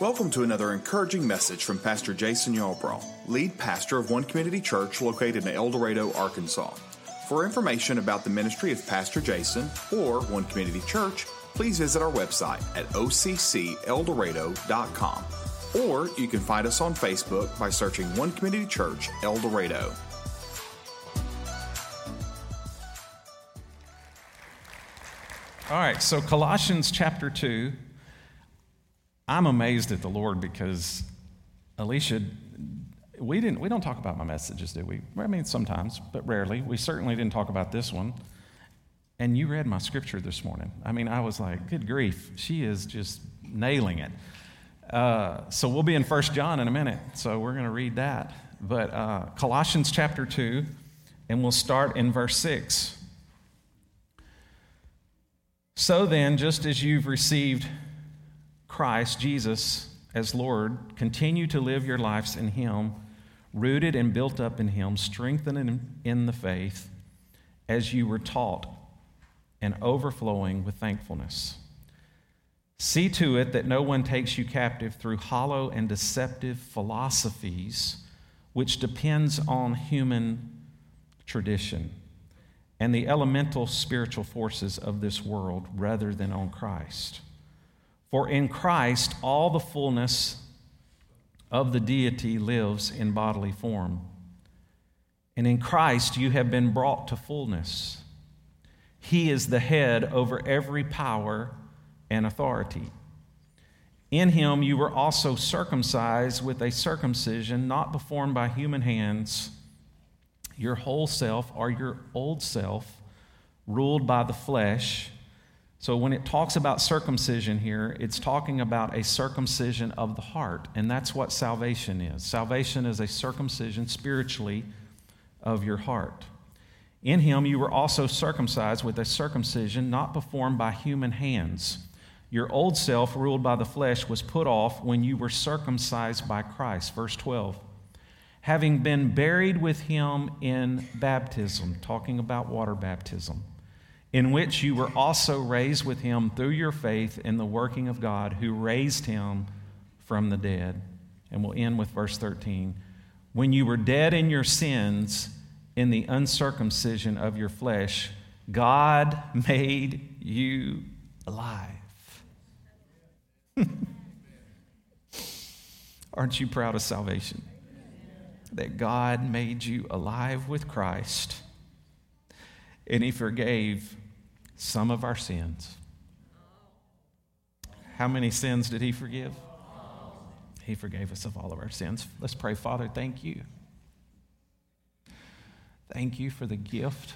Welcome to another encouraging message from Pastor Jason Yarbrough, lead pastor of One Community Church located in El Dorado, Arkansas. For information about the ministry of Pastor Jason or One Community Church, please visit our website at occeldorado.com. Or you can find us on Facebook by searching One Community Church El Dorado. All right, so Colossians chapter 2. I'm amazed at the Lord because Alicia, we, didn't, we don't talk about my messages, do we? I mean, sometimes, but rarely. We certainly didn't talk about this one. And you read my scripture this morning. I mean, I was like, good grief, she is just nailing it. Uh, so we'll be in First John in a minute, so we're going to read that. But uh, Colossians chapter 2, and we'll start in verse 6. So then, just as you've received Christ Jesus as Lord, continue to live your lives in Him, rooted and built up in Him, strengthened in the faith as you were taught, and overflowing with thankfulness. See to it that no one takes you captive through hollow and deceptive philosophies, which depends on human tradition and the elemental spiritual forces of this world rather than on Christ. For in Christ, all the fullness of the deity lives in bodily form. And in Christ, you have been brought to fullness. He is the head over every power and authority. In him, you were also circumcised with a circumcision not performed by human hands your whole self or your old self, ruled by the flesh. So, when it talks about circumcision here, it's talking about a circumcision of the heart, and that's what salvation is. Salvation is a circumcision spiritually of your heart. In him, you were also circumcised with a circumcision not performed by human hands. Your old self, ruled by the flesh, was put off when you were circumcised by Christ. Verse 12 having been buried with him in baptism, talking about water baptism, in which you were also raised with him through your faith in the working of God who raised him from the dead. And we'll end with verse 13. When you were dead in your sins, in the uncircumcision of your flesh, God made you alive. Aren't you proud of salvation? that God made you alive with Christ and He forgave some of our sins. How many sins did He forgive? He forgave us of all of our sins. Let's pray, Father, thank you. Thank you for the gift,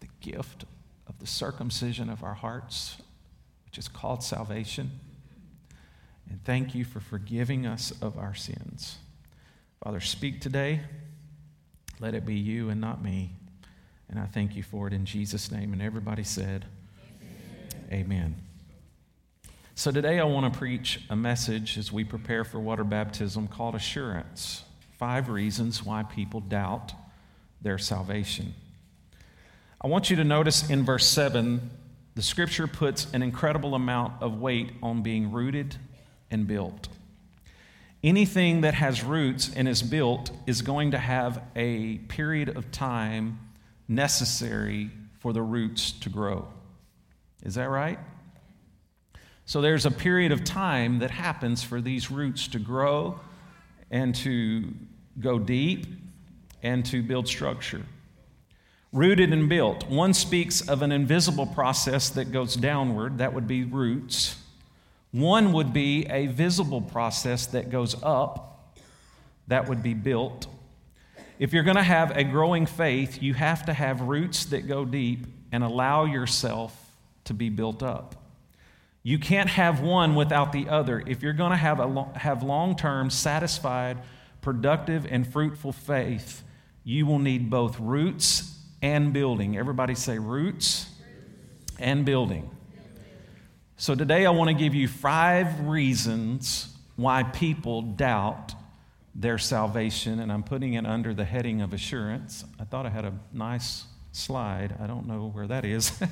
the gift of the circumcision of our hearts, which is called salvation. And thank you for forgiving us of our sins. Father, speak today. Let it be you and not me. And I thank you for it in Jesus' name. And everybody said, Amen. Amen. So today I want to preach a message as we prepare for water baptism called Assurance Five Reasons Why People Doubt Their Salvation. I want you to notice in verse 7, the scripture puts an incredible amount of weight on being rooted and built. Anything that has roots and is built is going to have a period of time necessary for the roots to grow. Is that right? So there's a period of time that happens for these roots to grow and to go deep and to build structure. Rooted and built. One speaks of an invisible process that goes downward, that would be roots. One would be a visible process that goes up, that would be built. If you're going to have a growing faith, you have to have roots that go deep and allow yourself to be built up. You can't have one without the other. If you're going to have, a, have long term, satisfied, productive, and fruitful faith, you will need both roots and building. Everybody say roots and building. So today I want to give you five reasons why people doubt their salvation, and I'm putting it under the heading of assurance. I thought I had a nice slide. I don't know where that is.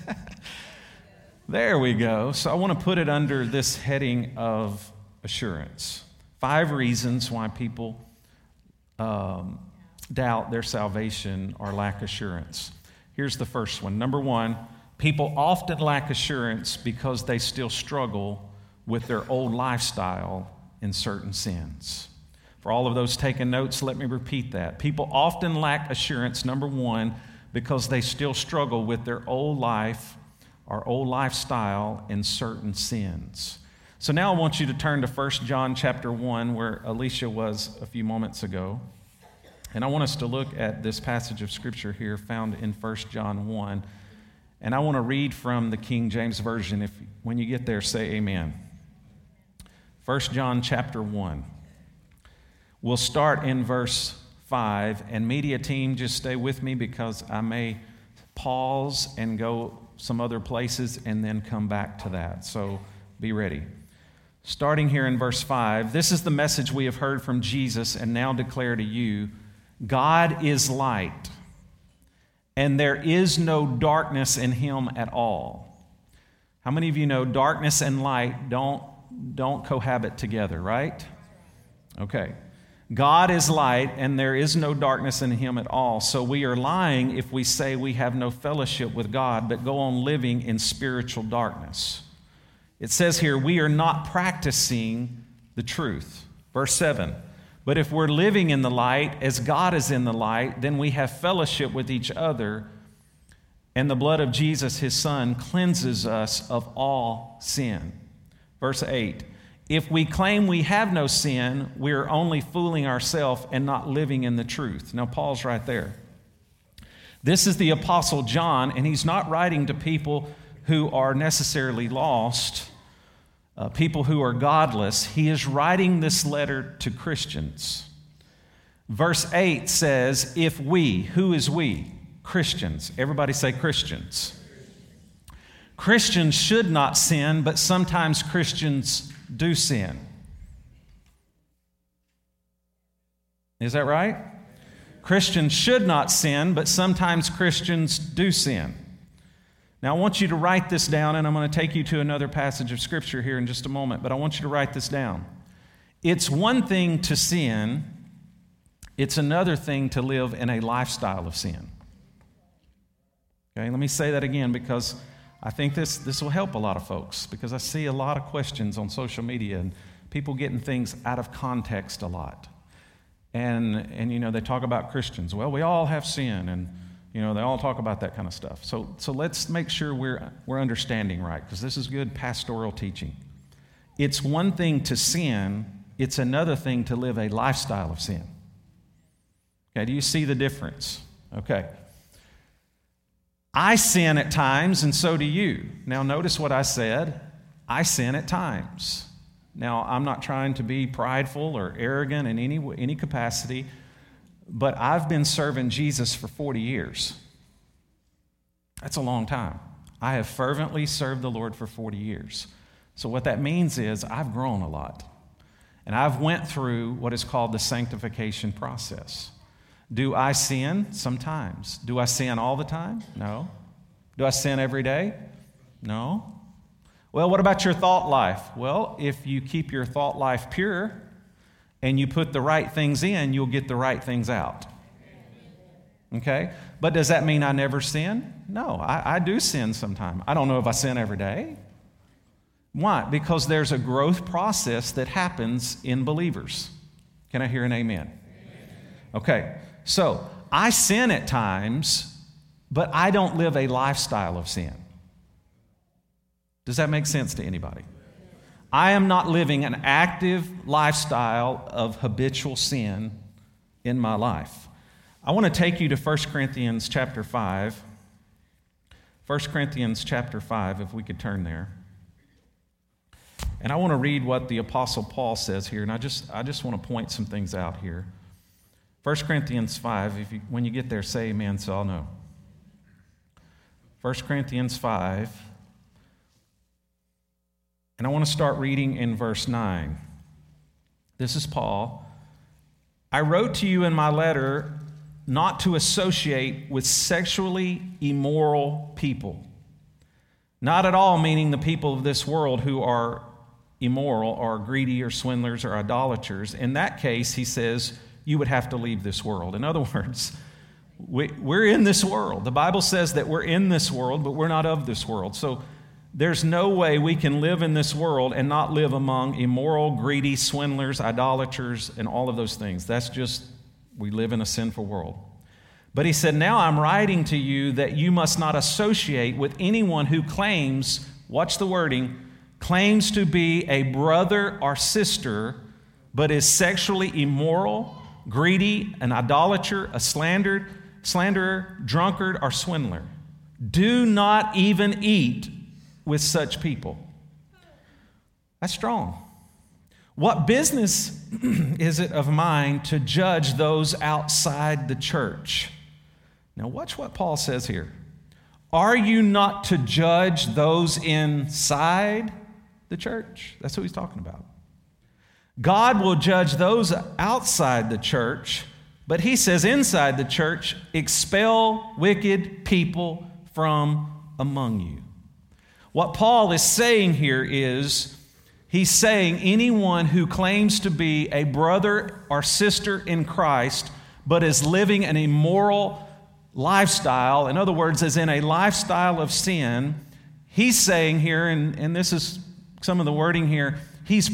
There we go. So I want to put it under this heading of assurance. Five reasons why people um, doubt their salvation or lack assurance. Here's the first one. Number one, people often lack assurance because they still struggle with their old lifestyle in certain sins. For all of those taking notes, let me repeat that. People often lack assurance, number one, because they still struggle with their old life or old lifestyle and certain sins. So now I want you to turn to 1 John chapter 1, where Alicia was a few moments ago. And I want us to look at this passage of Scripture here found in 1 John 1. And I want to read from the King James Version. If when you get there, say amen. 1 John chapter 1. We'll start in verse 5. And media team, just stay with me because I may pause and go some other places and then come back to that. So be ready. Starting here in verse 5, this is the message we have heard from Jesus and now declare to you God is light, and there is no darkness in him at all. How many of you know darkness and light don't, don't cohabit together, right? Okay. God is light, and there is no darkness in him at all. So we are lying if we say we have no fellowship with God, but go on living in spiritual darkness. It says here, we are not practicing the truth. Verse 7 But if we're living in the light as God is in the light, then we have fellowship with each other, and the blood of Jesus, his Son, cleanses us of all sin. Verse 8 If we claim we have no sin, we're only fooling ourselves and not living in the truth. Now, Paul's right there. This is the Apostle John, and he's not writing to people who are necessarily lost, uh, people who are godless. He is writing this letter to Christians. Verse 8 says, If we, who is we? Christians. Everybody say Christians. Christians should not sin, but sometimes Christians do sin. Is that right? Christians should not sin, but sometimes Christians do sin. Now, I want you to write this down, and I'm going to take you to another passage of Scripture here in just a moment, but I want you to write this down. It's one thing to sin, it's another thing to live in a lifestyle of sin. Okay, let me say that again because I think this, this will help a lot of folks because I see a lot of questions on social media and people getting things out of context a lot. And, and you know, they talk about Christians. Well, we all have sin, and you know, they all talk about that kind of stuff. So, so let's make sure we're, we're understanding right, because this is good pastoral teaching. It's one thing to sin, it's another thing to live a lifestyle of sin. Okay, do you see the difference? Okay. I sin at times, and so do you. Now, notice what I said. I sin at times. Now, I'm not trying to be prideful or arrogant in any, any capacity but I've been serving Jesus for 40 years. That's a long time. I have fervently served the Lord for 40 years. So what that means is I've grown a lot. And I've went through what is called the sanctification process. Do I sin? Sometimes. Do I sin all the time? No. Do I sin every day? No. Well, what about your thought life? Well, if you keep your thought life pure, and you put the right things in, you'll get the right things out. Okay? But does that mean I never sin? No, I, I do sin sometimes. I don't know if I sin every day. Why? Because there's a growth process that happens in believers. Can I hear an amen? Okay, so I sin at times, but I don't live a lifestyle of sin. Does that make sense to anybody? I am not living an active lifestyle of habitual sin in my life. I want to take you to 1 Corinthians chapter 5. 1 Corinthians chapter 5, if we could turn there. And I want to read what the Apostle Paul says here, and I just, I just want to point some things out here. 1 Corinthians 5, if you, when you get there, say amen so I'll know. 1 Corinthians 5, and I want to start reading in verse 9. This is Paul. I wrote to you in my letter not to associate with sexually immoral people, Not at all meaning the people of this world who are immoral or greedy or swindlers or idolaters. In that case, he says, you would have to leave this world. In other words, we, are in this world. The Bible says that we're in this world, but we're not of this world. So there's no way we can live in this world and not live among immoral, greedy, swindlers, idolaters, and all of those things. That's just, we live in a sinful world. But he said, Now I'm writing to you that you must not associate with anyone who claims, watch the wording, claims to be a brother or sister, but is sexually immoral, greedy, an idolater, a slanderer, drunkard, or swindler. Do not even eat with such people. That's strong. What business is it of mine to judge those outside the church? Now, watch what Paul says here. Are you not to judge those inside the church? That's who he's talking about. God will judge those outside the church, but he says inside the church, expel wicked people from among you. What Paul is saying here is he's saying anyone who claims to be a brother or sister in Christ but is living an immoral lifestyle, in other words, is in a lifestyle of sin, he's saying here, and, and this is some of the wording here, he's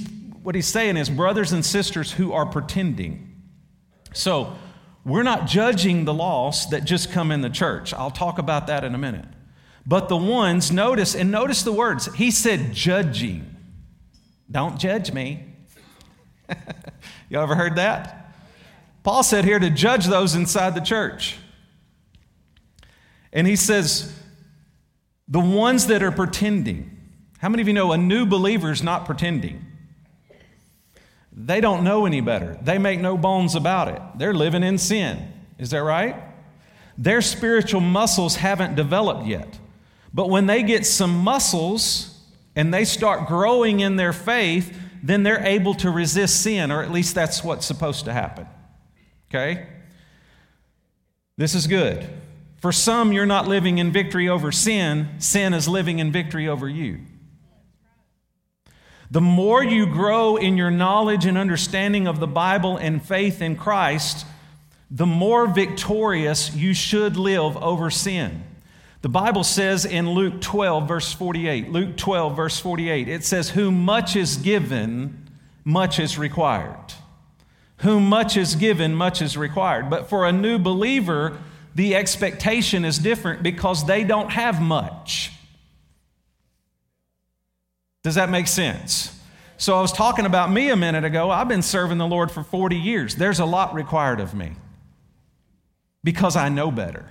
what he's saying is brothers and sisters who are pretending. So we're not judging the lost that just come in the church. I'll talk about that in a minute. But the ones, notice, and notice the words. He said, judging. Don't judge me. you ever heard that? Paul said here to judge those inside the church. And he says, the ones that are pretending. How many of you know a new believer is not pretending? They don't know any better. They make no bones about it. They're living in sin. Is that right? Their spiritual muscles haven't developed yet. But when they get some muscles and they start growing in their faith, then they're able to resist sin, or at least that's what's supposed to happen. Okay? This is good. For some, you're not living in victory over sin, sin is living in victory over you. The more you grow in your knowledge and understanding of the Bible and faith in Christ, the more victorious you should live over sin. The Bible says in Luke 12, verse 48, Luke 12, verse 48, it says, Whom much is given, much is required. Whom much is given, much is required. But for a new believer, the expectation is different because they don't have much. Does that make sense? So I was talking about me a minute ago. I've been serving the Lord for 40 years. There's a lot required of me because I know better.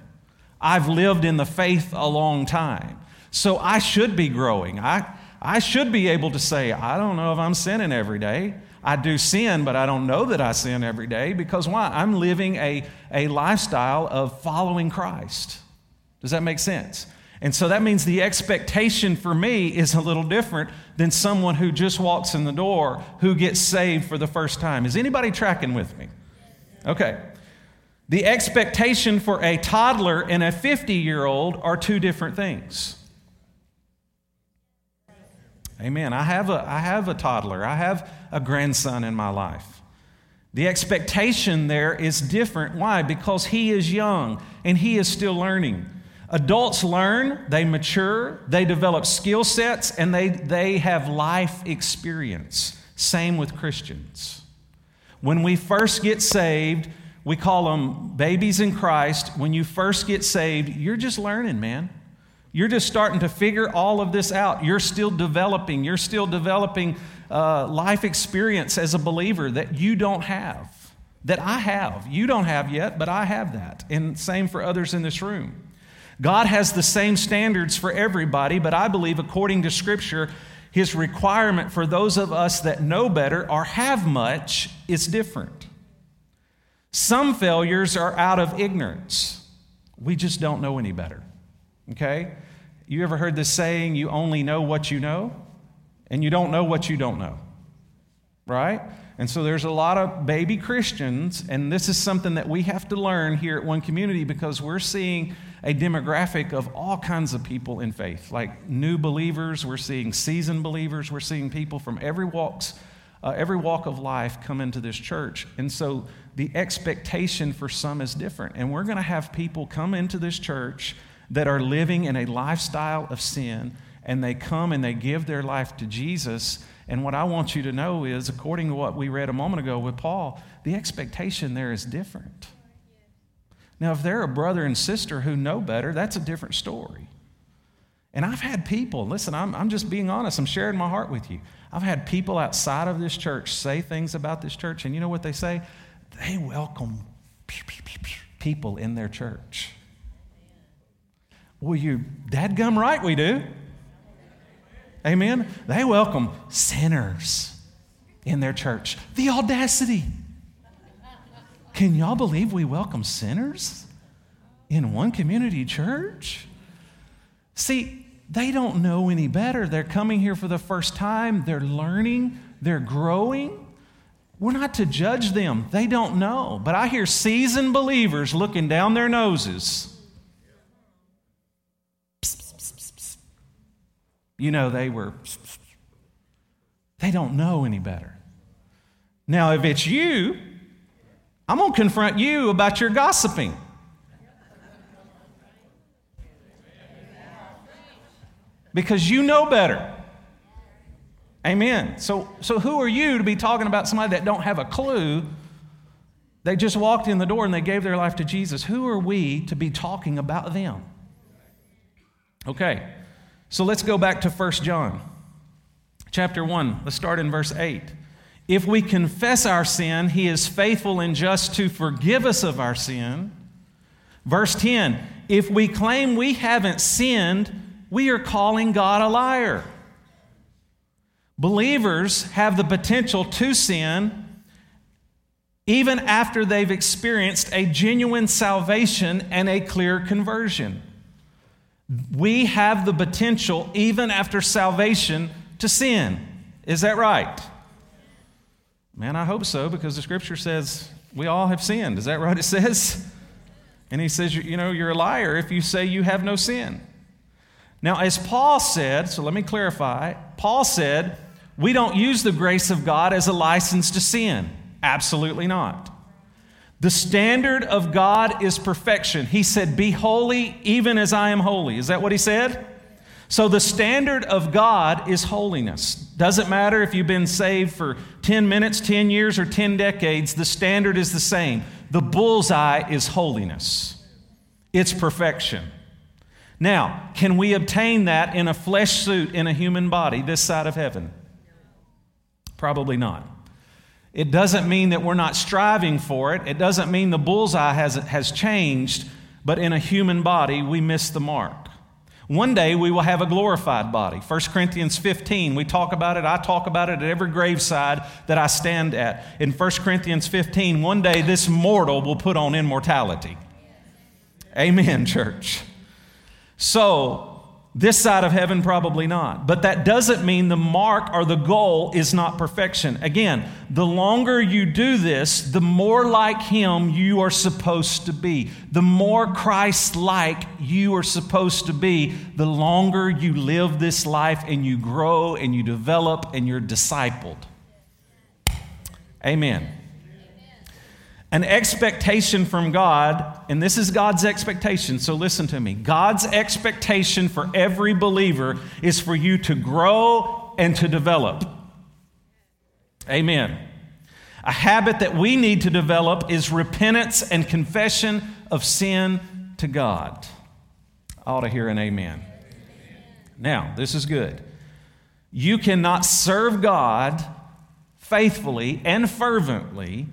I've lived in the faith a long time. So I should be growing. I, I should be able to say, I don't know if I'm sinning every day. I do sin, but I don't know that I sin every day because why? I'm living a, a lifestyle of following Christ. Does that make sense? And so that means the expectation for me is a little different than someone who just walks in the door who gets saved for the first time. Is anybody tracking with me? Okay. The expectation for a toddler and a 50 year old are two different things. Amen. I have, a, I have a toddler, I have a grandson in my life. The expectation there is different. Why? Because he is young and he is still learning. Adults learn, they mature, they develop skill sets, and they, they have life experience. Same with Christians. When we first get saved, we call them babies in Christ. When you first get saved, you're just learning, man. You're just starting to figure all of this out. You're still developing. You're still developing uh, life experience as a believer that you don't have, that I have. You don't have yet, but I have that. And same for others in this room. God has the same standards for everybody, but I believe, according to Scripture, his requirement for those of us that know better or have much is different. Some failures are out of ignorance. We just don't know any better. Okay? You ever heard this saying, you only know what you know, and you don't know what you don't know? Right? And so there's a lot of baby Christians, and this is something that we have to learn here at One Community because we're seeing a demographic of all kinds of people in faith, like new believers, we're seeing seasoned believers, we're seeing people from every walks, uh, every walk of life come into this church. And so the expectation for some is different. And we're going to have people come into this church that are living in a lifestyle of sin, and they come and they give their life to Jesus and what I want you to know is, according to what we read a moment ago with Paul, the expectation there is different. Now, if they're a brother and sister who know better, that's a different story. And I've had people, listen, I'm, I'm just being honest, I'm sharing my heart with you. I've had people outside of this church say things about this church, and you know what they say? They welcome people in their church. Well, you dadgum right, we do. Amen? They welcome sinners in their church. The audacity. Can y'all believe we welcome sinners in one community church? See, they don't know any better. They're coming here for the first time, they're learning, they're growing. We're not to judge them, they don't know. But I hear seasoned believers looking down their noses You know, they were, they don't know any better. Now, if it's you, I'm going to confront you about your gossiping. Because you know better. Amen. So, so who are you to be talking about somebody that don't have a clue? They just walked in the door and they gave their life to Jesus. Who are we to be talking about them? Okay. So let's go back to 1 John chapter 1. Let's start in verse 8. If we confess our sin, he is faithful and just to forgive us of our sin. Verse 10 If we claim we haven't sinned, we are calling God a liar. Believers have the potential to sin even after they've experienced a genuine salvation and a clear conversion. We have the potential, even after salvation, to sin. Is that right? Man, I hope so, because the scripture says we all have sinned. Is that right? It says. And he says, you know, you're a liar if you say you have no sin. Now, as Paul said, so let me clarify Paul said, we don't use the grace of God as a license to sin. Absolutely not. The standard of God is perfection. He said, Be holy even as I am holy. Is that what he said? So the standard of God is holiness. Doesn't matter if you've been saved for 10 minutes, 10 years, or 10 decades, the standard is the same. The bullseye is holiness, it's perfection. Now, can we obtain that in a flesh suit in a human body this side of heaven? Probably not. It doesn't mean that we're not striving for it. It doesn't mean the bullseye has, has changed, but in a human body, we miss the mark. One day we will have a glorified body. 1 Corinthians 15, we talk about it. I talk about it at every graveside that I stand at. In 1 Corinthians 15, one day this mortal will put on immortality. Amen, church. So, this side of heaven, probably not. But that doesn't mean the mark or the goal is not perfection. Again, the longer you do this, the more like Him you are supposed to be. The more Christ like you are supposed to be, the longer you live this life and you grow and you develop and you're discipled. Amen an expectation from God, and this is God's expectation, so listen to me. God's expectation for every believer is for you to grow and to develop. Amen. A habit that we need to develop is repentance and confession of sin to God. I ought to hear an amen. Now, this is good. You cannot serve God faithfully and fervently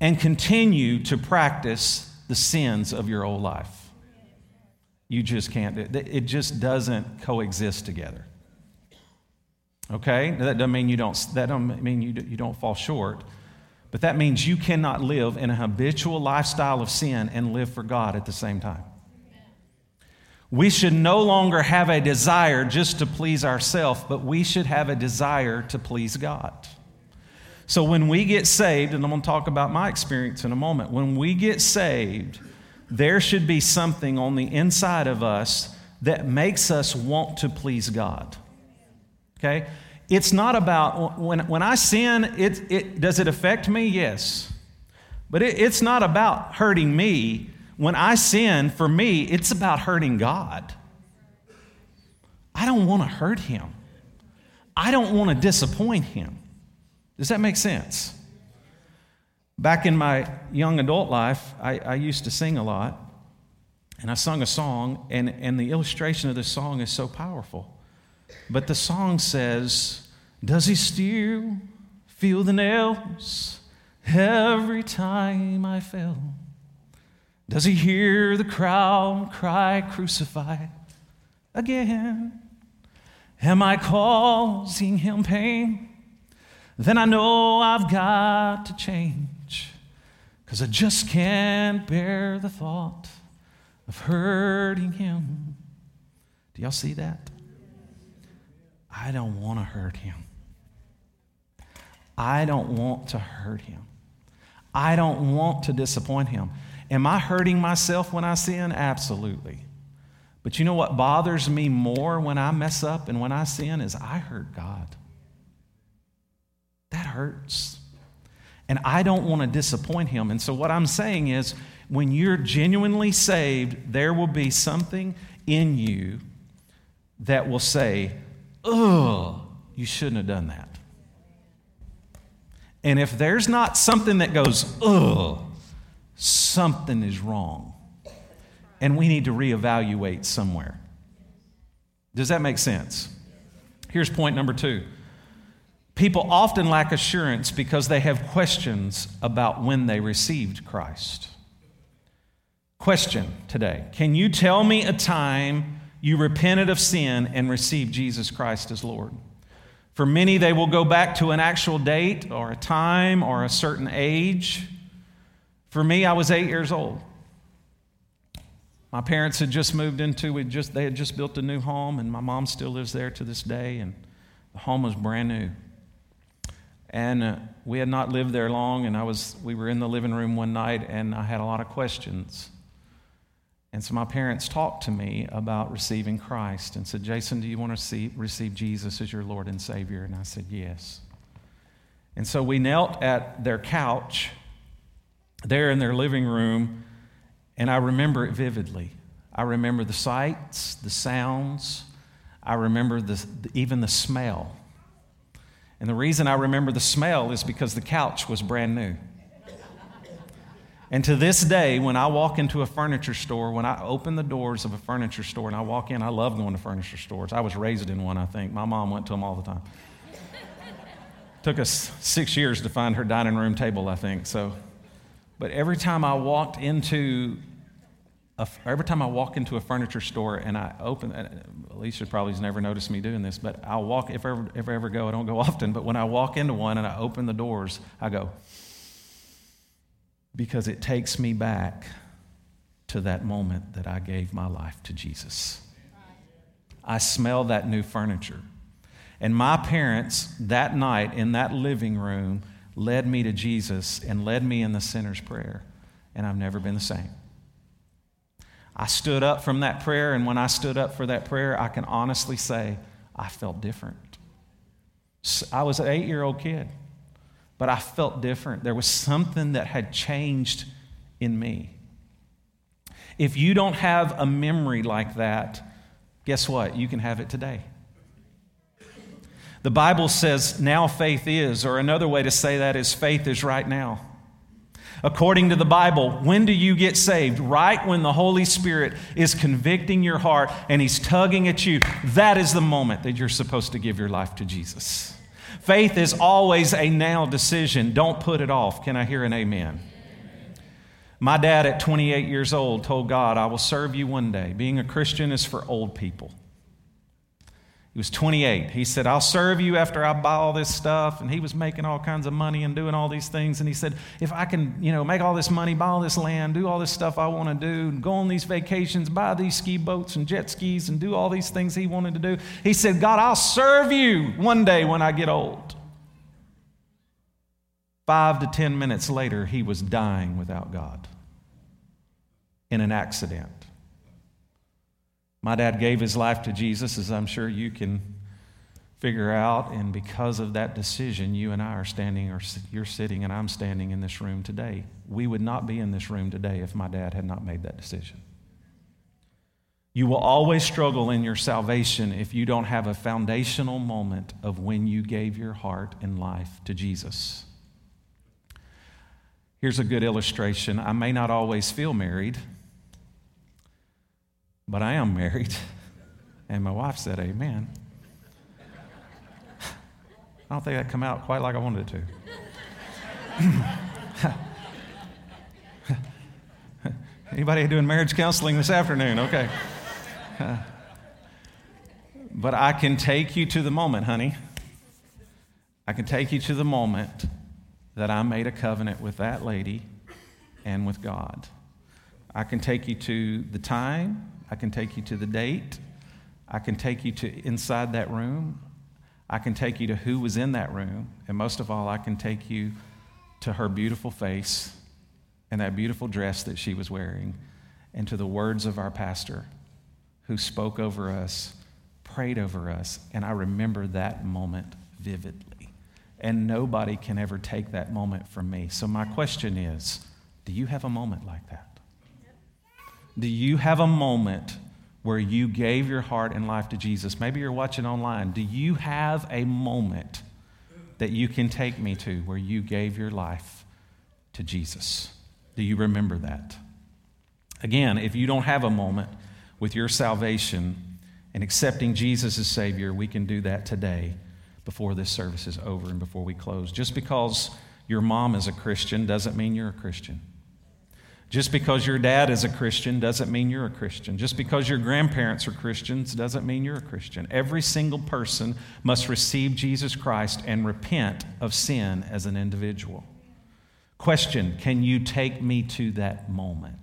and continue to practice the sins of your old life. You just can't do it. It just doesn't coexist together. Okay? That doesn't mean you don't, that doesn't mean you, you don't fall short, but that means you cannot live in a habitual lifestyle of sin and live for God at the same time. We should no longer have a desire just to please ourselves, but we should have a desire to please God. So when we get saved, and I'm going to talk about my experience in a moment, when we get saved, there should be something on the inside of us that makes us want to please God. Okay? It's not about, when, when I sin, it, it, does it affect me? Yes. But it, it's not about hurting me. When I sin, for me, it's about hurting God. I don't want to hurt him. I don't want to disappoint him. Does that make sense? Back in my young adult life, I, I used to sing a lot, and I sung a song, and, and the illustration of this song is so powerful. But the song says, Does he still feel the nails every time I fell? Does he hear the crowd cry, Crucify again? Am I causing him pain? Then I know I've got to change, because I just can't bear the thought of hurting him. Do y'all see that? I don't want to hurt him. I don't want to hurt him. I don't want to disappoint him. Am I hurting myself when I sin? Absolutely. But you know what bothers me more when I mess up and when I sin is I hurt God. That hurts. And I don't want to disappoint him. And so what I'm saying is when you're genuinely saved, there will be something in you that will say, ugh, you shouldn't have done that. And if there's not something that goes, ugh, something is wrong. And we need to reevaluate somewhere. Does that make sense? Here's point number two. People often lack assurance because they have questions about when they received Christ. Question today Can you tell me a time you repented of sin and received Jesus Christ as Lord? For many, they will go back to an actual date or a time or a certain age. For me, I was eight years old. My parents had just moved into, we just, they had just built a new home, and my mom still lives there to this day, and the home was brand new. And uh, we had not lived there long, and I was, we were in the living room one night, and I had a lot of questions. And so my parents talked to me about receiving Christ and said, Jason, do you want to see, receive Jesus as your Lord and Savior? And I said, yes. And so we knelt at their couch there in their living room, and I remember it vividly. I remember the sights, the sounds, I remember the, even the smell. And the reason I remember the smell is because the couch was brand new. And to this day, when I walk into a furniture store, when I open the doors of a furniture store and I walk in, I love going to furniture stores. I was raised in one, I think. My mom went to them all the time. Took us six years to find her dining room table, I think. So, but every time I walked into every time I walk into a furniture store and I open, uh, Alicia probably has never noticed me doing this, but I'll walk, if I ever, if I ever go, I don't go often, but when I walk into one and I open the doors, I go, because it takes me back to that moment that I gave my life to Jesus. I smell that new furniture. And my parents, that night in that living room, led me to Jesus and led me in the sinner's prayer. And I've never been the same. I stood up from that prayer, and when I stood up for that prayer, I can honestly say I felt different. I was an eight year old kid, but I felt different. There was something that had changed in me. If you don't have a memory like that, guess what? You can have it today. The Bible says now faith is, or another way to say that is faith is right now. According to the Bible, when do you get saved? Right when the Holy Spirit is convicting your heart and He's tugging at you. That is the moment that you're supposed to give your life to Jesus. Faith is always a now decision. Don't put it off. Can I hear an amen? My dad, at 28 years old, told God, I will serve you one day. Being a Christian is for old people. He was 28. He said, I'll serve you after I buy all this stuff. And he was making all kinds of money and doing all these things. And he said, if I can, you know, make all this money, buy all this land, do all this stuff I want to do, go on these vacations, buy these ski boats and jet skis and do all these things he wanted to do. He said, God, I'll serve you one day when I get old. Five to 10 minutes later, he was dying without God in an accident. My dad gave his life to Jesus, as I'm sure you can figure out. And because of that decision, you and I are standing, or you're sitting, and I'm standing in this room today. We would not be in this room today if my dad had not made that decision. You will always struggle in your salvation if you don't have a foundational moment of when you gave your heart and life to Jesus. Here's a good illustration. I may not always feel married, but I am married. And my wife said, Amen. I don't think that come out quite like I wanted it to. Anybody doing marriage counseling this afternoon? Okay. but I can take you to the moment, honey. I can take you to the moment that I made a covenant with that lady and with God. I can take you to the time, I can take you to the date, I can take you to inside that room, I can take you to who was in that room, and most of all, I can take you to her beautiful face and that beautiful dress that she was wearing, and to the words of our pastor who spoke over us, prayed over us, and I remember that moment vividly. And nobody can ever take that moment from me. So, my question is do you have a moment like that? Do you have a moment where you gave your heart and life to Jesus? Maybe you're watching online. Do you have a moment that you can take me to where you gave your life to Jesus? Do you remember that? Again, if you don't have a moment with your salvation and accepting Jesus as Savior, we can do that today before this service is over and before we close. Just because your mom is a Christian doesn't mean you're a Christian. Just because your dad is a Christian doesn't mean you're a Christian. Just because your grandparents are Christians doesn't mean you're a Christian. Every single person must receive Jesus Christ and repent of sin as an individual. Question Can you take me to that moment?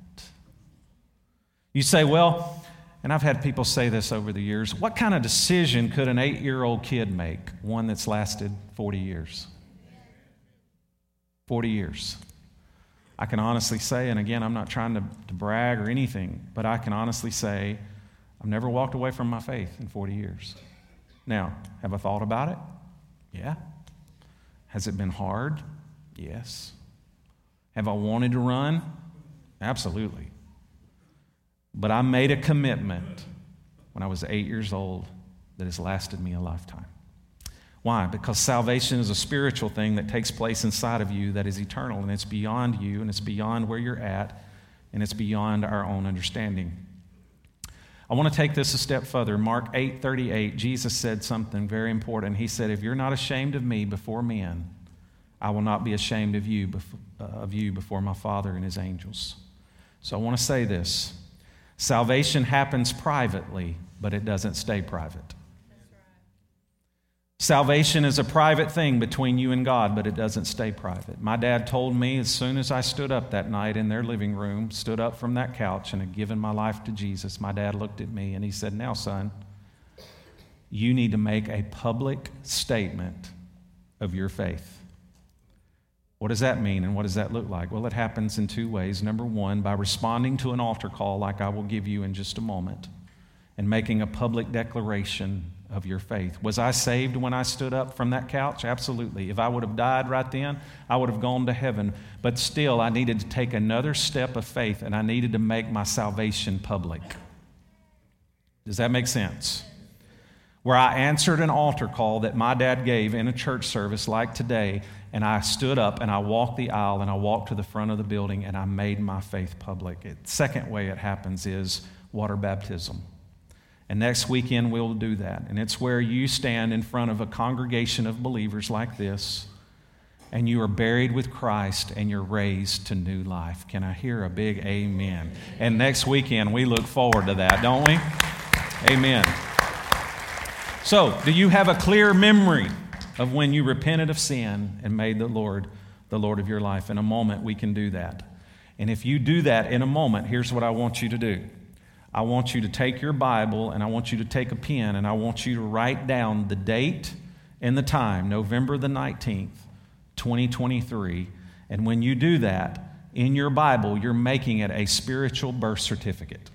You say, Well, and I've had people say this over the years what kind of decision could an eight year old kid make? One that's lasted 40 years. 40 years. I can honestly say, and again, I'm not trying to, to brag or anything, but I can honestly say, I've never walked away from my faith in 40 years. Now, have I thought about it? Yeah. Has it been hard? Yes. Have I wanted to run? Absolutely. But I made a commitment when I was eight years old that has lasted me a lifetime. Why? Because salvation is a spiritual thing that takes place inside of you that is eternal and it's beyond you and it's beyond where you're at and it's beyond our own understanding. I want to take this a step further. Mark 8:38, Jesus said something very important. He said, "If you're not ashamed of me before men, I will not be ashamed of you, uh, of you before my Father and his angels." So I want to say this. Salvation happens privately, but it doesn't stay private. Salvation is a private thing between you and God, but it doesn't stay private. My dad told me as soon as I stood up that night in their living room, stood up from that couch and had given my life to Jesus, my dad looked at me and he said, Now, son, you need to make a public statement of your faith. What does that mean and what does that look like? Well, it happens in two ways. Number one, by responding to an altar call, like I will give you in just a moment, and making a public declaration of your faith. Was I saved when I stood up from that couch? Absolutely. If I would have died right then, I would have gone to heaven. But still, I needed to take another step of faith and I needed to make my salvation public. Does that make sense? Where I answered an altar call that my dad gave in a church service like today, and I stood up and I walked the aisle and I walked to the front of the building and I made my faith public. The second way it happens is water baptism. And next weekend we'll do that. And it's where you stand in front of a congregation of believers like this and you are buried with Christ and you're raised to new life. Can I hear a big amen? And next weekend we look forward to that, don't we? Amen. So, do you have a clear memory of when you repented of sin and made the Lord the Lord of your life. In a moment, we can do that. And if you do that in a moment, here's what I want you to do I want you to take your Bible and I want you to take a pen and I want you to write down the date and the time, November the 19th, 2023. And when you do that, in your Bible, you're making it a spiritual birth certificate.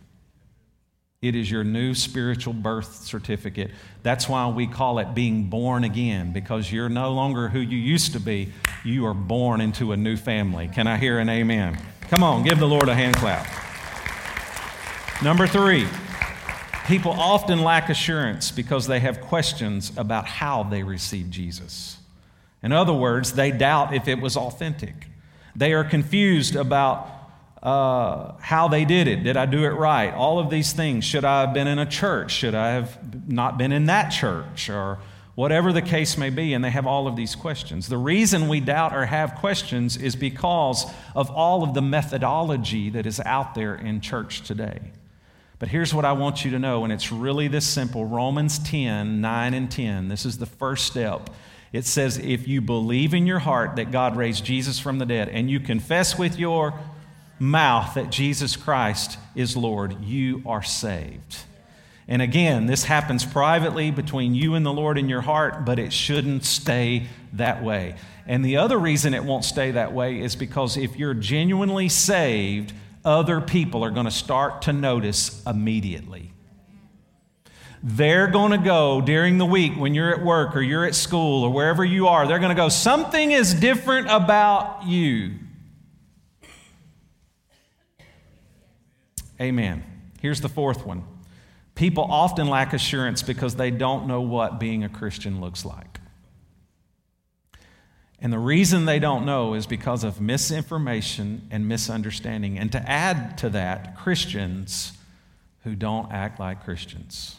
It is your new spiritual birth certificate. That's why we call it being born again, because you're no longer who you used to be. You are born into a new family. Can I hear an amen? Come on, give the Lord a hand clap. Number three, people often lack assurance because they have questions about how they received Jesus. In other words, they doubt if it was authentic. They are confused about uh, how they did it. Did I do it right? All of these things. Should I have been in a church? Should I have not been in that church? Or whatever the case may be. And they have all of these questions. The reason we doubt or have questions is because of all of the methodology that is out there in church today. But here's what I want you to know, and it's really this simple Romans 10 9 and 10. This is the first step. It says, If you believe in your heart that God raised Jesus from the dead, and you confess with your mouth that Jesus Christ is Lord, you are saved. And again, this happens privately between you and the Lord in your heart, but it shouldn't stay that way. And the other reason it won't stay that way is because if you're genuinely saved, other people are going to start to notice immediately. They're going to go during the week when you're at work or you're at school or wherever you are, they're going to go, Something is different about you. Amen. Here's the fourth one people often lack assurance because they don't know what being a Christian looks like. And the reason they don't know is because of misinformation and misunderstanding. And to add to that, Christians who don't act like Christians.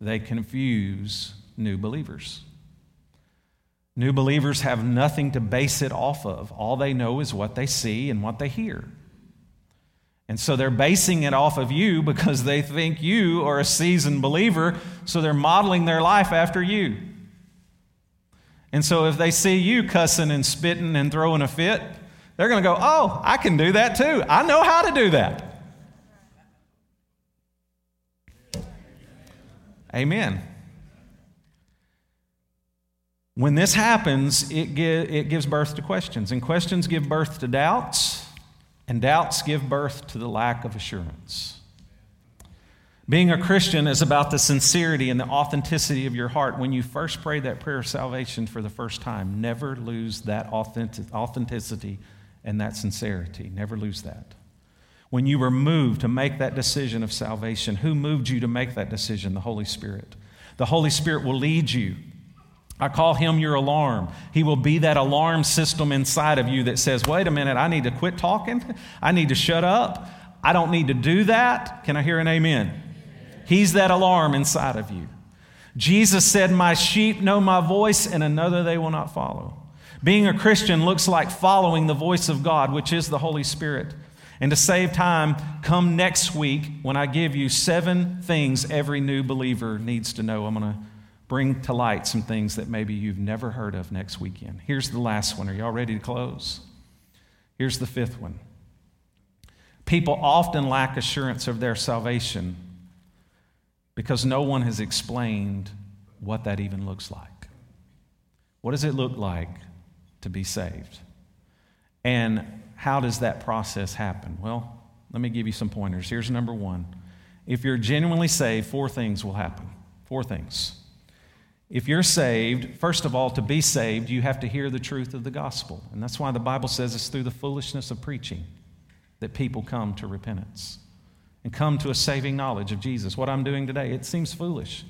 They confuse new believers. New believers have nothing to base it off of. All they know is what they see and what they hear. And so they're basing it off of you because they think you are a seasoned believer, so they're modeling their life after you. And so if they see you cussing and spitting and throwing a fit, they're going to go, Oh, I can do that too. I know how to do that. Amen. When this happens, it, it gives birth to questions, and questions give birth to doubts and doubts give birth to the lack of assurance. Being a Christian is about the sincerity and the authenticity of your heart. When you first pray that prayer of salvation for the first time, never lose that authenticity and that sincerity. Never lose that. When you were moved to make that decision of salvation, who moved you to make that decision? The Holy Spirit. The Holy Spirit will lead you I call him your alarm. He will be that alarm system inside of you that says, wait a minute, I need to quit talking. I need to shut up. I don't need to do that. Can I hear an amen? He's that alarm inside of you. Jesus said, My sheep know my voice, and another they will not follow. Being a Christian looks like following the voice of God, which is the Holy Spirit. And to save time, come next week when I give you seven things every new believer needs to know. I'm going to bring to light some things that maybe you've never heard of next weekend. Here's the last one. Are y'all ready to close? Here's the fifth one. People often lack assurance of their salvation because no one has explained what that even looks like. What does it look like to be saved? And how does that process happen? Well, let me give you some pointers. Here's number one. If you're genuinely saved, four things will happen. Four things. If you're saved, first of all, to be saved, you have to hear the truth of the gospel. And that's why the Bible says it's through the foolishness of preaching that people come to repentance and come to a saving knowledge of Jesus. What I'm doing today, it seems foolish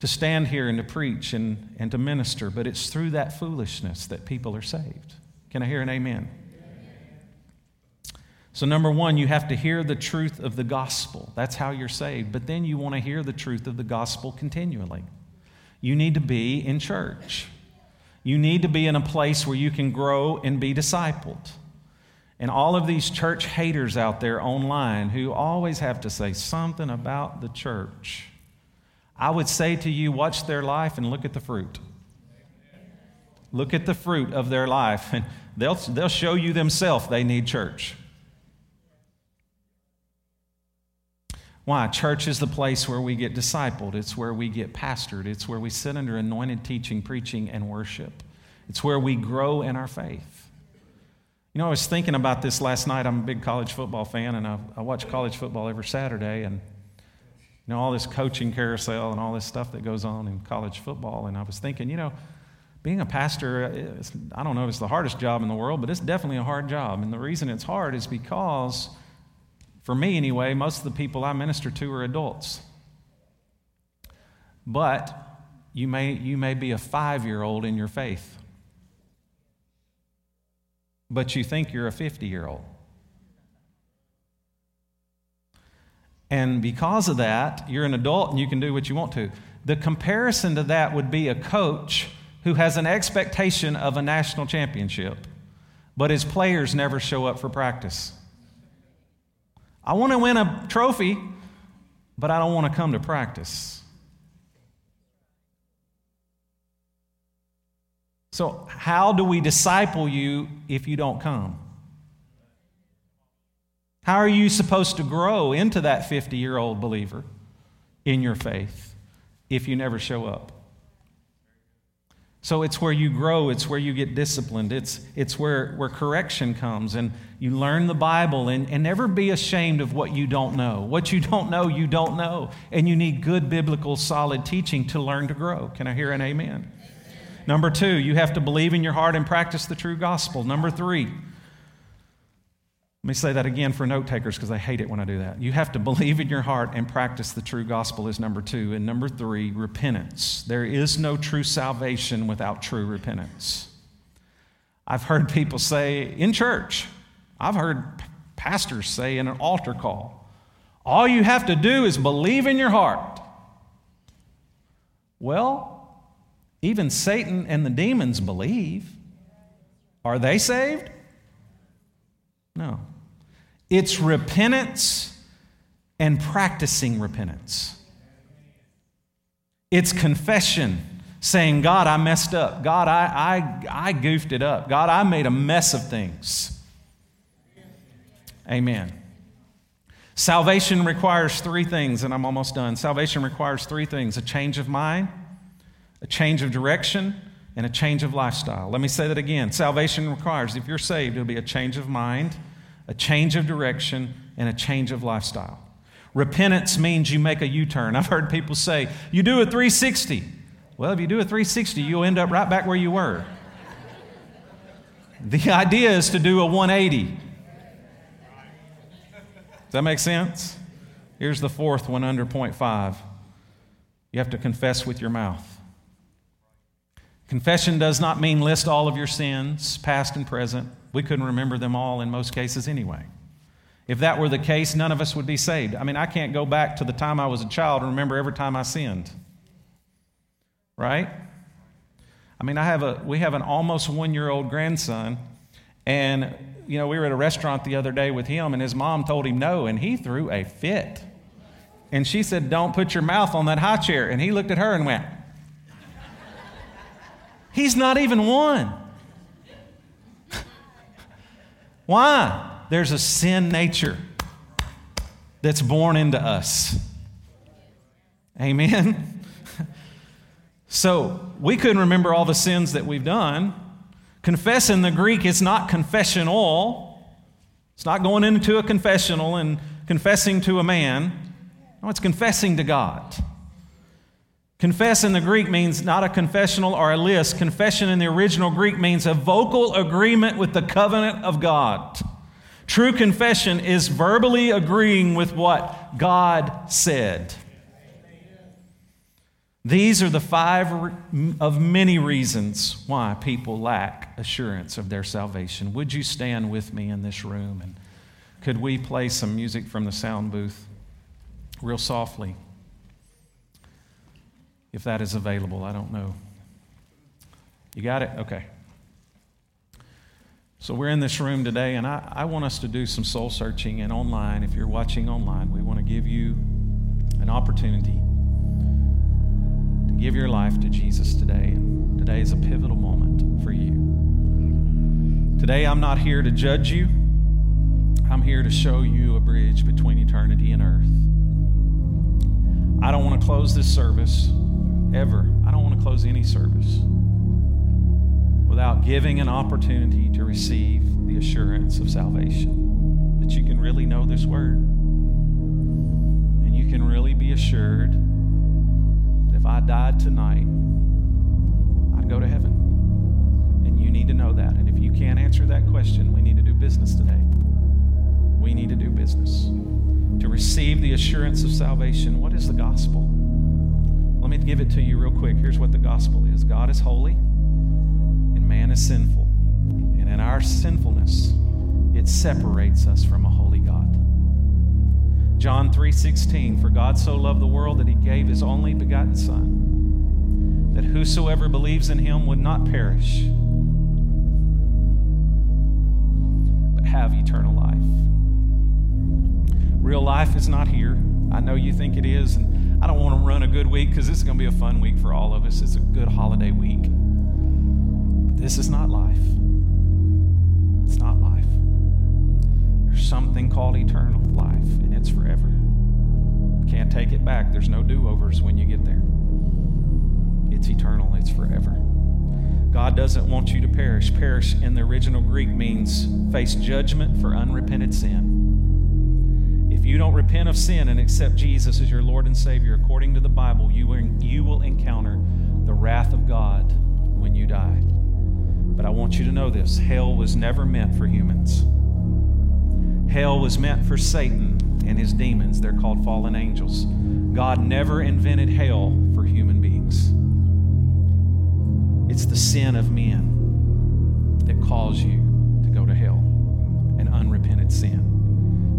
to stand here and to preach and, and to minister, but it's through that foolishness that people are saved. Can I hear an amen? So, number one, you have to hear the truth of the gospel. That's how you're saved. But then you want to hear the truth of the gospel continually you need to be in church. You need to be in a place where you can grow and be discipled. And all of these church haters out there online who always have to say something about the church, I would say to you, watch their life and look at the fruit. Look at the fruit of their life, and they'll, they'll show you themselves they need church. Why? Church is the place where we get discipled, it's where we get pastored, it's where we sit under anointed teaching, preaching, and worship. It's where we grow in our faith. You know, I was thinking about this last night. I'm a big college football fan, and I, I watch college football every Saturday. And, you know, all this coaching carousel and all this stuff that goes on in college football. And I was thinking, you know, being a pastor, uh, I don't know if it's the hardest job in the world, but it's definitely a hard job. And the reason it's hard is because, for me anyway, most of the people I minister to are adults. But you may, you may be a five year old in your faith, but you think you're a 50 year old. And because of that, you're an adult and you can do what you want to. The comparison to that would be a coach who has an expectation of a national championship, but his players never show up for practice. I want to win a trophy, but I don't want to come to practice. So, how do we disciple you if you don't come? How are you supposed to grow into that 50 year old believer in your faith if you never show up? So it's where you grow, it's where you get disciplined, it's, it's where, where correction comes, and you learn the Bible and, and never be ashamed of what you don't know. What you don't know, you don't know. And you need good biblical, solid teaching to learn to grow. Can I hear an amen? Number two, you have to believe in your heart and practice the true gospel. Number three, let me say that again for note takers because I hate it when I do that. You have to believe in your heart and practice the true gospel, is number two. And number three, repentance. There is no true salvation without true repentance. I've heard people say in church, I've heard pastors say in an altar call, all you have to do is believe in your heart. Well, even Satan and the demons believe. Are they saved? No. It's repentance and practicing repentance. It's confession, saying, God, I messed up. God, I, I, I goofed it up. God, I made a mess of things. Amen. Salvation requires three things, and I'm almost done. Salvation requires three things a change of mind, a change of direction, and a change of lifestyle. Let me say that again. Salvation requires, if you're saved, it'll be a change of mind a change of direction, and a change of lifestyle. Repentance means you make a U turn. I've heard people say, you do a 360. Well, if you do a 360, you'll end up right back where you were. The idea is to do a 180. Does that make sense? Here's the fourth one under point five you have to confess with your mouth. Confession does not mean list all of your sins, past and present. We couldn't remember them all in most cases anyway. If that were the case, none of us would be saved. I mean, I can't go back to the time I was a child and remember every time I sinned. Right? I mean, I have a, we have an almost one year old grandson, and, you know, we were at a restaurant the other day with him, and his mom told him no, and he threw a fit. And she said, Don't put your mouth on that high chair. And he looked at her and went, He's not even one. Why? There's a sin nature that's born into us. Amen? so we couldn't remember all the sins that we've done. Confess in the Greek is not confessional, it's not going into a confessional and confessing to a man. No, it's confessing to God. Confess in the Greek means not a confessional or a list. Confession in the original Greek means a vocal agreement with the covenant of God. True confession is verbally agreeing with what God said. These are the five of many reasons why people lack assurance of their salvation. Would you stand with me in this room and could we play some music from the sound booth real softly? If that is available. I don't know. You got it? Okay. So we're in this room today, and I, I want us to do some soul searching and online. If you're watching online, we want to give you an opportunity to give your life to Jesus today. And today is a pivotal moment for you. Today, I'm not here to judge you, I'm here to show you a bridge between eternity and earth. I don't want to close this service ever. I don't want to close any service without giving an opportunity to receive the assurance of salvation. That you can really know this word. And you can really be assured that if I died tonight, I'd go to heaven. And you need to know that. And if you can't answer that question, we need to do business today. We need to do business. To receive the assurance of salvation, what is the gospel? Me give it to you real quick. Here's what the gospel is God is holy, and man is sinful. And in our sinfulness, it separates us from a holy God. John 3:16 For God so loved the world that he gave his only begotten son that whosoever believes in him would not perish but have eternal life. Real life is not here. I know you think it is and I don't want to run a good week because this is going to be a fun week for all of us. It's a good holiday week. But this is not life. It's not life. There's something called eternal life, and it's forever. Can't take it back. There's no do overs when you get there. It's eternal, it's forever. God doesn't want you to perish. Perish in the original Greek means face judgment for unrepented sin. If you don't repent of sin and accept Jesus as your Lord and Savior, according to the Bible, you will, you will encounter the wrath of God when you die. But I want you to know this hell was never meant for humans. Hell was meant for Satan and his demons. They're called fallen angels. God never invented hell for human beings. It's the sin of men that calls you to go to hell, an unrepented sin.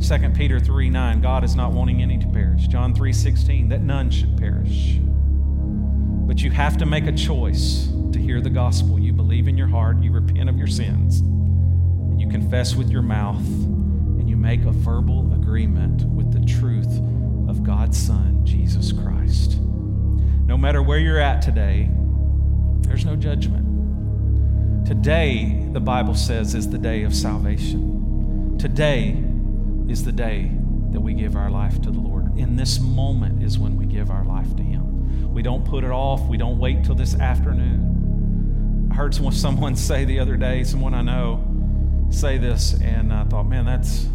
2 Peter 3 9, God is not wanting any to perish. John 3 16, that none should perish. But you have to make a choice to hear the gospel. You believe in your heart, you repent of your sins, and you confess with your mouth, and you make a verbal agreement with the truth of God's Son, Jesus Christ. No matter where you're at today, there's no judgment. Today, the Bible says, is the day of salvation. Today is the day that we give our life to the Lord. In this moment is when we give our life to Him. We don't put it off, we don't wait till this afternoon. I heard someone say the other day, someone I know, say this, and I thought, man, that's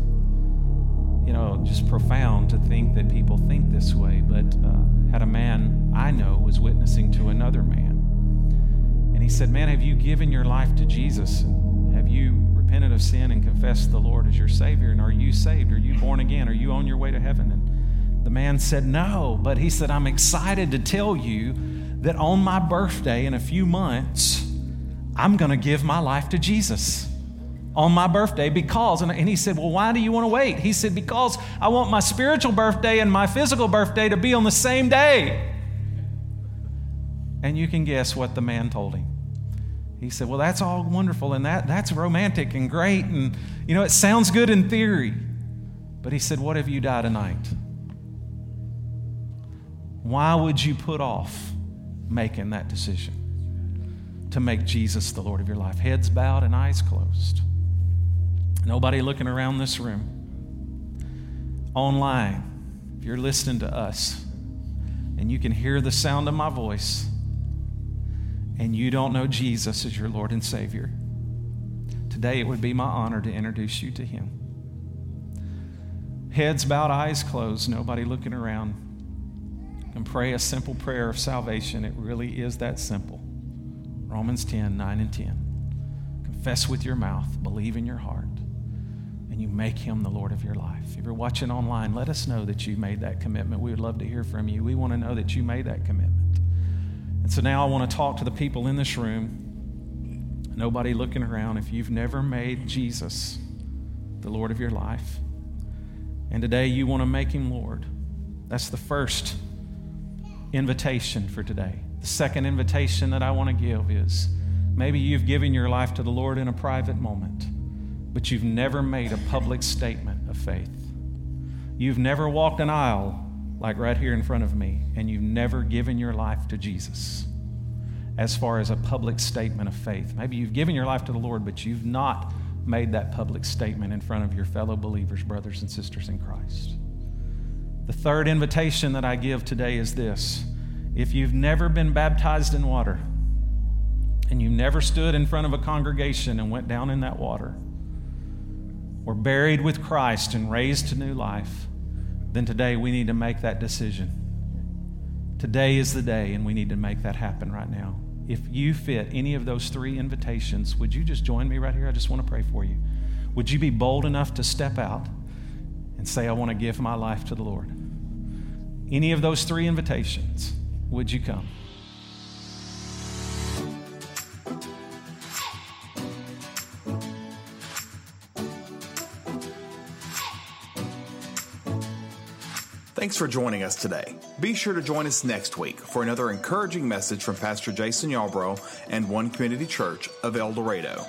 you know just profound to think that people think this way. But uh, had a man I know was witnessing to another man, and he said, "Man, have you given your life to Jesus? Have you repented of sin and confessed the Lord as your Savior? And are you saved? Are you born again? Are you on your way to heaven?" And the man said, "No," but he said, "I'm excited to tell you." That on my birthday in a few months, I'm going to give my life to Jesus on my birthday because, and he said, Well, why do you want to wait? He said, Because I want my spiritual birthday and my physical birthday to be on the same day. And you can guess what the man told him. He said, Well, that's all wonderful and that, that's romantic and great. And, you know, it sounds good in theory. But he said, What if you die tonight? Why would you put off making that decision? to make Jesus the Lord of your life. Heads bowed and eyes closed. Nobody looking around this room. Online, if you're listening to us and you can hear the sound of my voice and you don't know Jesus as your Lord and Savior, today it would be my honor to introduce you to Him. Heads bowed, eyes closed, nobody looking around. And pray a simple prayer of salvation. It really is that simple. Romans 10 9 and 10. Confess with your mouth, believe in your heart, and you make him the Lord of your life. If you're watching online, let us know that you made that commitment. We would love to hear from you. We want to know that you made that commitment. And so now I want to talk to the people in this room, nobody looking around. If you've never made Jesus the Lord of your life, and today you want to make him Lord, that's the first invitation for today. The second invitation that I want to give is maybe you've given your life to the Lord in a private moment, but you've never made a public statement of faith. You've never walked an aisle like right here in front of me, and you've never given your life to Jesus as far as a public statement of faith. Maybe you've given your life to the Lord, but you've not made that public statement in front of your fellow believers, brothers and sisters in Christ. The third invitation that I give today is this if you've never been baptized in water, and you never stood in front of a congregation and went down in that water, or buried with Christ and raised to new life, then today we need to make that decision. Today is the day, and we need to make that happen right now. If you fit any of those three invitations, would you just join me right here? I just want to pray for you. Would you be bold enough to step out and say, I want to give my life to the Lord? Any of those three invitations, would you come? Thanks for joining us today. Be sure to join us next week for another encouraging message from Pastor Jason Yarbrough and One Community Church of El Dorado.